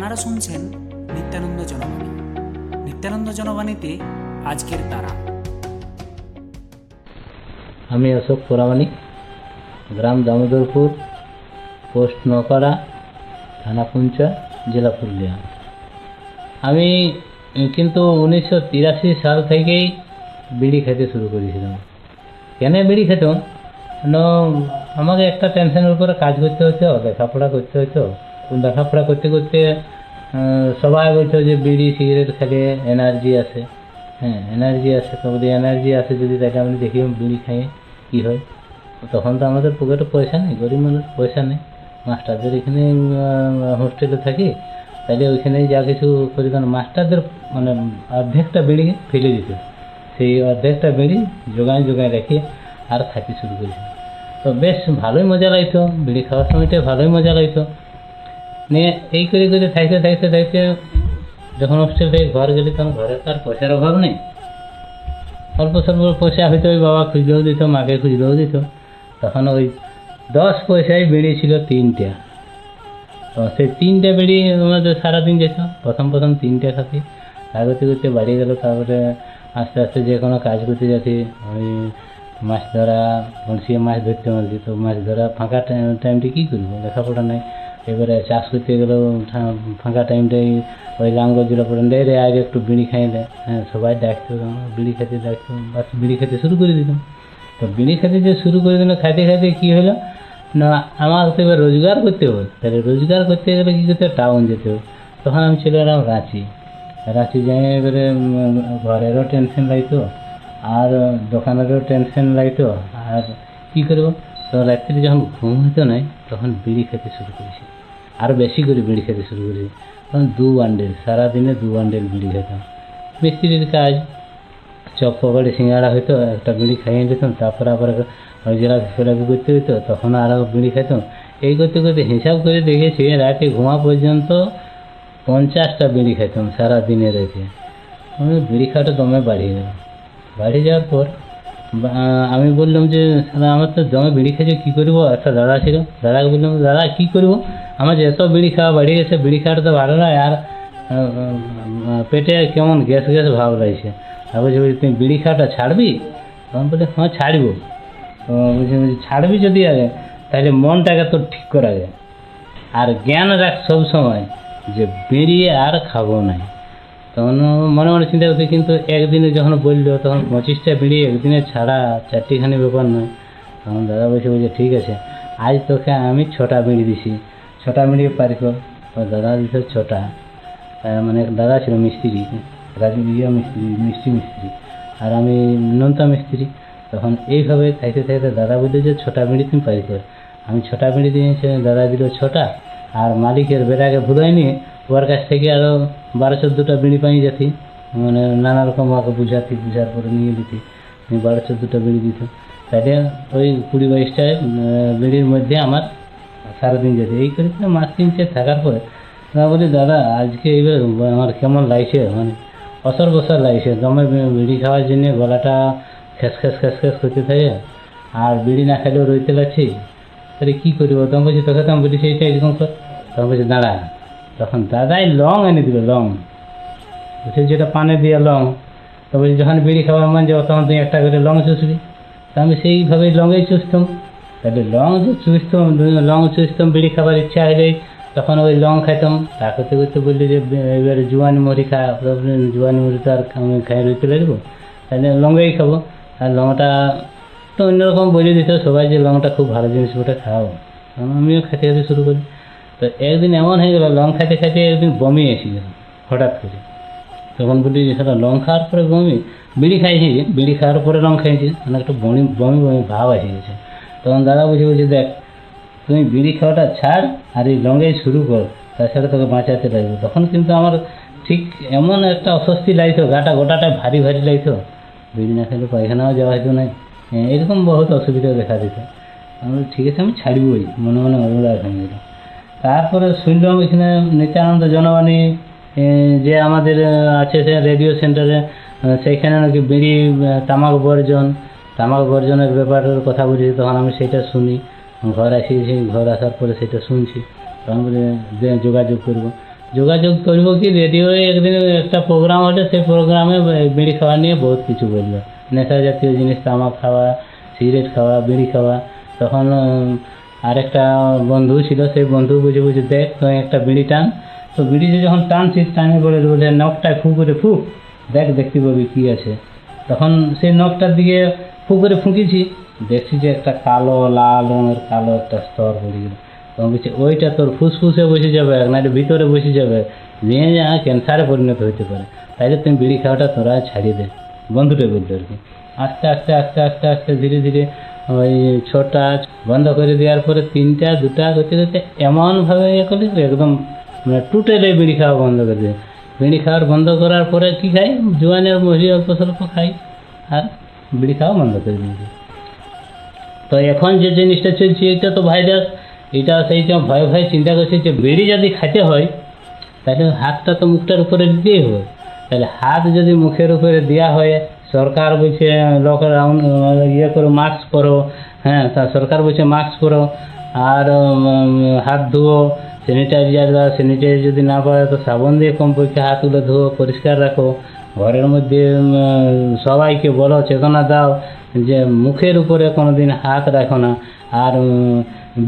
আপনারা শুনছেন নিত্যানন্দ জনবাণী। নিত্যানন্দ জনবাণীতে আজকের তারা। আমি অশোক পুরামানিক গ্রাম দামোদরপুর, পোস্ট নকরা থানা পুঞ্চা, জেলা পুরুলিয়া। আমি কিন্তু উনিশশো তিরাশি সাল থেকেই বিড়ি খেতে শুরু করেছিলাম। কেন বিড়ি খেতাম কেন আমাকে একটা টেনশনের উপরে কাজ করতে হতো লেখাপড়া করতে হতো তো লেখাপড়া করতে করতে সবাই বলতো যে বিড়ি, সিগারেট খেলে এনার্জি আসে হ্যাঁ এনার্জি আসে তো যদি এনার্জি আসে যদি তাকে আমি দেখি বিড়ি খাই, কী হয়? তখন তো আমাদের পকেটে পয়সা নেই, গরিব মানুষ পয়সা নেই। মাস্টারদের এখানে হোস্টেলে থাকি তাহলে ওইখানেই যা কিছু করি কারণ মাস্টারদের মানে অর্ধেকটা বিড়ি ফেলে দিত। সেই অর্ধেকটা বিড়ি জোগায় জোগায় রেখে আর থাকি শুরু করেছি তো বেশ ভালোই মজা লাগতো, বিড়ি খাওয়ার সময়টা ভালোই মজা লাগতো। নিয়ে এই করে করে থাকতে থাইতে থাকতে যখন হোস্টেল থেকে ঘর গেলি তখন ঘরে তো আর পয়সার অভাব নেই। অল্প স্বল্প পয়সা হয়তো ওই বাবা খুঁজলেও দিত, মাকে খুঁজলেও দিত। তখন ওই দশ পয়সায় বিড়ি ছিল তিনটা। তো সেই তিনটে বিড়ি আমাদের সারাদিন যেত। প্রথম প্রথম তিনটে খাতি তা করতে করতে বাড়ি গেল। তারপরে আস্তে আস্তে যে কোনো কাজ করতে যাচ্ছি। ওই মাছ ধরা বনশিয়ে মাছ ধরতে মারছি তো মাছ ধরা ফাঁকা টাইমটি কী করব? লেখাপড়া নাই। এবারে চাষ করতে গেলেও ফাঁকা টাইমটাই ওই লাঙ্গল জুড়ে পড়েন রে রে, আগে একটু বিড়ি খাই দে হ্যাঁ সবাই ডাকতো, বিড়ি খেতে ডাকতো, বাস বিড়ি খেতে শুরু করে দিতাম তো বিড়ি খেতে যে শুরু করে দিল খাইতে খাইতে কী হলো? না, আমার তো এবার রোজগার করতে হবে। তাহলে রোজগার করতে গেলে কী করতে টাউন যেতে হবে। তখন আমি চলে এলাম রাঁচি। রাঁচি যাই এবারে ঘরেরও টেনশন লাগতো, আর দোকানেরও টেনশন লাগতো। আর কী করব? তো রাত্রি যখন ঘুম হতো নাই তখন বিড়ি খেতে শুরু করেছি। আরও বেশি করে বিড়ি খেতে শুরু করেছি। তখন দু বান্ডেল সারাদিনে দু বান্ডেল বিড়ি খেতাম। মিস্ত্রির কাজ, চপ পকড়ি সিঙ্গাড়া হইতো, একটা বিড়ি খাইয়ে দিতাম, তারপরে আবার জেলা ফেরাফি করতে হইতো, তখন আরও বিড়ি খেতাম এই করতে করতে হিসাব করে দেখেছি, রাতে ঘুমা পর্যন্ত পঞ্চাশটা বিড়ি খেতাম সারাদিনে রেখে বিড়ি খাওয়াটা দমে বাড়িয়ে গেল বাড়ি যাওয়ার পর আমি বললাম যে সালা আমার তো দমে বিড়ি খেয়েছে কী করব? একটা দাদা ছিল। দাদাকে বললাম দাদা কী করব? আমার যে এত বিড়ি খাওয়া বাড়ি গেছে বিড়ি খাওয়াটা তো ভালো নয় আর পেটে কেমন গ্যাস গ্যাস ভাব লাগছে আর বলছে বলছে, তুই বিড়ি খাওয়াটা ছাড়বি? তখন বলে হ্যাঁ ছাড়বো। তো বলছে বলছে, ছাড়বি যদি আগে তাহলে মনটাকে তোর ঠিক করা যায়। আর জ্ঞান রাখ সব সময় যে বেরিয়ে আর খাব নাই তখন মনে মনে চিন্তা করতে কিন্তু একদিনে যখন বলল, তখন পঁচিশটা বিড়ি একদিনে ছাড়া চারটিখানি ব্যাপার নয়। তখন দাদা বসে বলছে, ঠিক আছে, আজ তোকে আমি ছটা বিড়ি দিছি। ছটা বিড়ি পারি কর দাদা দিছে ছটা। মানে দাদা ছিল মিস্ত্রি, রাজু ইয়া মিস্ত্রি, মিষ্টি মিস্ত্রি, আর আমি নন্তা মিস্ত্রি। তখন এইভাবে খাইতে খাইতে দাদা বলল যে, ছটা বিড়ি তুমি পারি কর আমি ছটা বিড়ি দিয়েছি, দাদা দিল ছটা, আর মালিকের বেটাকে ভুলাই নিয়ে ওর কাছ থেকে আরও বারো চোদ্দোটা বিড়ি পাই যেতি মানে নানা রকম ওকে বুঝাতি বুঝার পরে নিয়ে দিতি বারো চোদ্দোটা বিড়ি দিত তাইলে ওই কুড়ি বাইশটা বিড়ির মধ্যে আমার সারাদিন যেত এই করে মাস তিন চার থাকার পরে না বলি দাদা আজকে এইবার আমার কেমন লাগছে মানে অসর বসর লাগছে দমে বিড়ি খাওয়ার জন্য গলাটা খেস খেস খেস খেস করতে থাকে আর বিড়ি না খেলেও রইতে লাগছি তাহলে কী করব তখন বলছি তোকে তো আমি বলেছি এইটা এরকম কর তখন বলছি দাঁড়া তখন দাদাই লং এনে দিল লং। বলছে, যেটা পানে দিয়ে লং। তো বলছি, যখন বিড়ি খাওয়ার মন যাব, তখন তুই একটা করে লং চুষবি। তো আমি সেইভাবেই লংয়েই চুষতাম। তাহলে লং যে চুষতাম লং চুষতাম, বিড়ি খাবার ইচ্ছা হলে তখন ওই লং খাইতাম। তা করতে করতে বললি যে, এবারে জুয়ানি মুড়ি খা জুয়ানি মুড়ি তো আর আমি খাই রইতে লাগবো। তাহলে লঙ্গেই খাব। আর লংটা তো অন্যরকম বলে দিত, সবাই যে লংটা খুব ভালো জিনিস, ওটা খাও। আমিও খেতে খেতে শুরু করি। তো একদিন এমন হয়ে গেল লং খাইতে খাইতে একদিন বমি এসে গেল হঠাৎ করে। তখন বলি সেটা লং খাওয়ার পরে বমি? বিড়ি খাইছি বিড়ি খাওয়ার পরে লং খাইছি মানে একটা বমি বমি বমি ভাব এসে গেছে। তখন দাদা বসে বলছে দেখ তুমি বিড়ি খাওয়াটা ছাড় আর এই লঙ্গেই শুরু কর তাছাড়া তোকে বাঁচাতে লাগবে। তখন কিন্তু আমার ঠিক এমন একটা অস্বস্তি লাগতো গাটা গোটাটা ভারী ভারী লাগতো। বিড়ি না খেলে পায়খানাও যাওয়া হতো না। হ্যাঁ, এরকম বহুত অসুবিধা দেখা দিত। আমি ঠিক আছে আমি ছাড়বই। মনে মনে অনুরাগ হয়ে গেল। তারপরে শুনলাম এখানে নিত্যানন্দ জনবাণী যে আমাদের আছে সে রেডিও সেন্টারে সেইখানে নাকি বিড়ি তামাক বর্জন, তামাক বর্জনের ব্যাপারের কথা বলছি তখন আমি সেটা শুনি। ঘর আসিয়েছি ঘর আসার পরে সেটা শুনছি। তখন বলে যোগাযোগ করব। যোগাযোগ করব কি, রেডিওয়ে একদিন একটা প্রোগ্রাম হচ্ছে সেই প্রোগ্রামে বিড়ি খাওয়া নিয়ে বহুত কিছু বলল। নেশা জাতীয় জিনিস, তামাক খাওয়া, সিগারেট খাওয়া বিড়ি খাওয়া। তখন উম, আরেকটা বন্ধু ছিল সেই বন্ধু বুঝে বুঝে দেখ তুই একটা বিড়ি টান। তো বিড়িতে যখন টানছিস টানে বলে বলে নখটায় ফু করে ফুক দেখ দেখতে পাবি কী আছে। তখন সেই নখটার দিকে ফু করে ফুঁকেছি দেখছি যে একটা কালো লাল রঙের কালো একটা স্তর পড়ে গেল। তখন বলছি ওইটা তোর ফুসফুসে বসে যাবে না ভিতরে বসে যাবে। নিয়ে যা ক্যান্সারে পরিণত হতে পারে। তাইলে তুমি বিড়ি খাওয়াটা তোরা ছাড়িয়ে দে। বন্ধুটা বলল আর কি। আস্তে আস্তে আস্তে আস্তে আস্তে, ধীরে ধীরে ওই ছটা বন্ধ করে দেওয়ার পরে তিনটা, দুটা করতে করতে এমনভাবে ইয়ে করলি যে একদম মানে টুটেলে বিড়ি খাওয়া বন্ধ করে দিয়ে। বিড়ি খাওয়ার বন্ধ করার পরে কী খাই জোয়ানের মহি অল্প স্বল্প খাই আর বিড়ি খাওয়া বন্ধ করে দিয়েছি তো এখন যে জিনিসটা চলছে, এটা তো ভাইরাস এটা সেই যে ভয়ে ভয়ে চিন্তা করছে যে বিড়ি যদি খাইতে হয়, তাহলে হাতটা তো মুখটার উপরে দিতেই হবে। তাহলে হাত যদি মুখের উপরে দেওয়া হয় সরকার বলছে লকডাউন ইয়ে করো মাস্ক পরো হ্যাঁ তা সরকার বলছে মাস্ক পরো, আর হাত ধুয়ো স্যানিটাইজার দাও স্যানিটাইজার যদি না পারে তো সাবান দিয়ে কমপক্ষে হাতগুলো ধুয়ো, পরিষ্কার রাখো। ঘরের মধ্যে সবাইকে বলো, চেতনা দাও, যে মুখের উপরে কোনো দিন হাত রাখো না। আর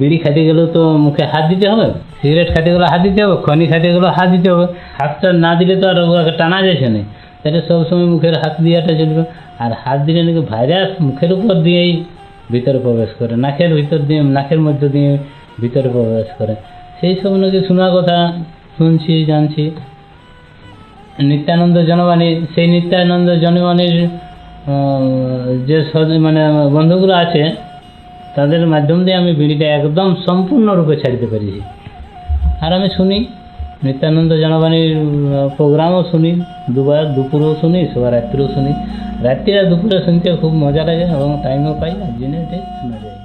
বিড়ি খাইতে গেলেও তো মুখে হাত দিতে হবে? সিগারেট খাইতে গেলে হাত দিতে হবে? খনি খাইতে গেলেও হাত দিতে হবে? হাতটা না দিলে তো আর টানা যাচ্ছে না তাহলে সবসময় মুখের হাত দেওয়াটা চলবে। আর হাত দিলে নাকি ভাইরাস মুখের উপর দিয়েই ভিতরে প্রবেশ করে, নাকের ভিতর দিয়ে, নাকের মধ্যে দিয়ে ভিতরে প্রবেশ করে। সেই সব নাকি শোনা কথা, শুনছি, জানছি। নিত্যানন্দ জনবাণী, সেই নিত্যানন্দ জনবাণীর যে মানে বন্ধুগুলো আছে, তাদের মাধ্যম দিয়ে আমি বিড়িটা একদম সম্পূর্ণরূপে ছাড়তে পেরেছি। আর আমি শুনি নিত্যানন্দ জনবাণীর প্রোগ্রামও শুনি, দুবার দুপুরেও শুনি সবার রাত্রেও শুনি। রাত্রি আর দুপুরে শুনতে খুব মজা লাগে এবং টাইমও পাই, আর এটাই শোনা যায়।